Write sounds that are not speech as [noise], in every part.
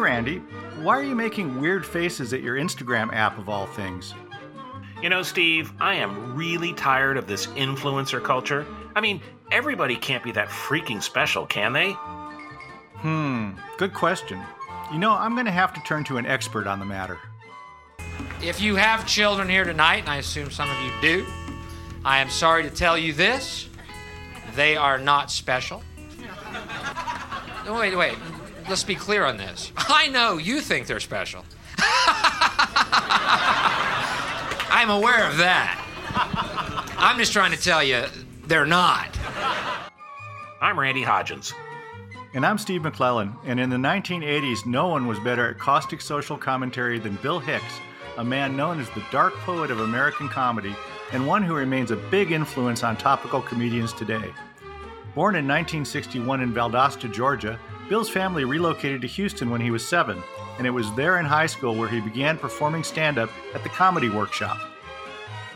Randy. Why are you making weird faces at your Instagram app of all things? You know, Steve, I am really tired of this influencer culture. I mean, everybody can't be that freaking special, can they? Hmm, good question. You know, I'm going to have to turn to an expert on the matter. If you have children here tonight, and I assume some of you do, I am sorry to tell you this they are not special. [laughs] Wait, wait. Let's be clear on this. I know you think they're special. [laughs] I'm aware of that. I'm just trying to tell you they're not. I'm Randy Hodgins. And I'm Steve McClellan, and in the 1980s, no one was better at caustic social commentary than Bill Hicks, a man known as the dark poet of American comedy and one who remains a big influence on topical comedians today. Born in 1961 in Valdosta, Georgia, Bill's family relocated to Houston when he was seven, and it was there in high school where he began performing stand up at the Comedy Workshop.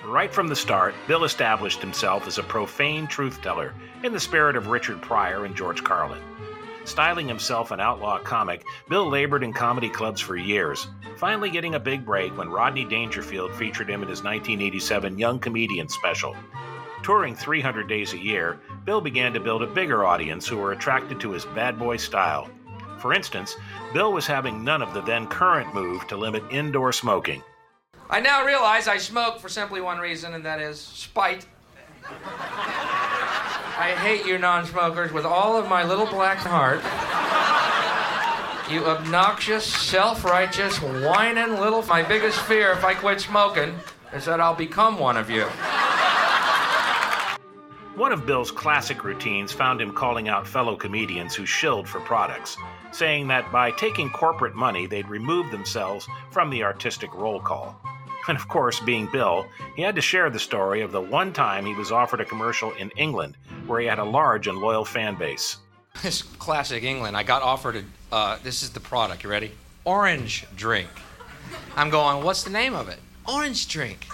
Right from the start, Bill established himself as a profane truth teller in the spirit of Richard Pryor and George Carlin. Styling himself an outlaw comic, Bill labored in comedy clubs for years, finally getting a big break when Rodney Dangerfield featured him in his 1987 Young Comedian special. Touring 300 days a year, Bill began to build a bigger audience who were attracted to his bad boy style. For instance, Bill was having none of the then current move to limit indoor smoking. I now realize I smoke for simply one reason, and that is spite. I hate you non smokers with all of my little black heart. You obnoxious, self righteous, whining little. My biggest fear if I quit smoking is that I'll become one of you. One of Bill's classic routines found him calling out fellow comedians who shilled for products, saying that by taking corporate money, they'd remove themselves from the artistic roll call. And of course, being Bill, he had to share the story of the one time he was offered a commercial in England where he had a large and loyal fan base. This classic England, I got offered a, uh, this is the product, you ready? Orange drink. I'm going, what's the name of it? Orange drink.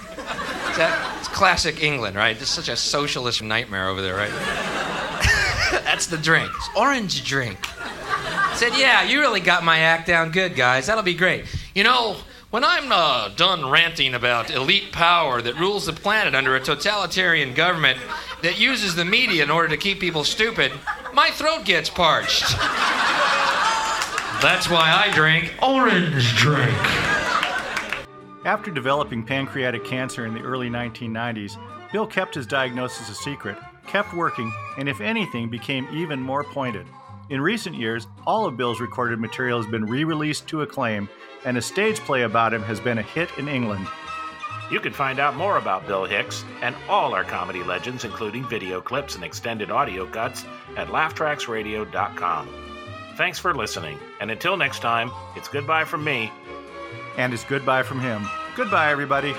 It's classic England, right? It's such a socialist nightmare over there, right? [laughs] That's the drink. It's orange drink. I said, yeah, you really got my act down good, guys. That'll be great. You know, when I'm uh, done ranting about elite power that rules the planet under a totalitarian government that uses the media in order to keep people stupid, my throat gets parched. That's why I drink orange drink. After developing pancreatic cancer in the early 1990s, Bill kept his diagnosis a secret, kept working, and if anything, became even more pointed. In recent years, all of Bill's recorded material has been re released to acclaim, and a stage play about him has been a hit in England. You can find out more about Bill Hicks and all our comedy legends, including video clips and extended audio cuts, at laughtracksradio.com. Thanks for listening, and until next time, it's goodbye from me. And it's goodbye from him. Goodbye, everybody.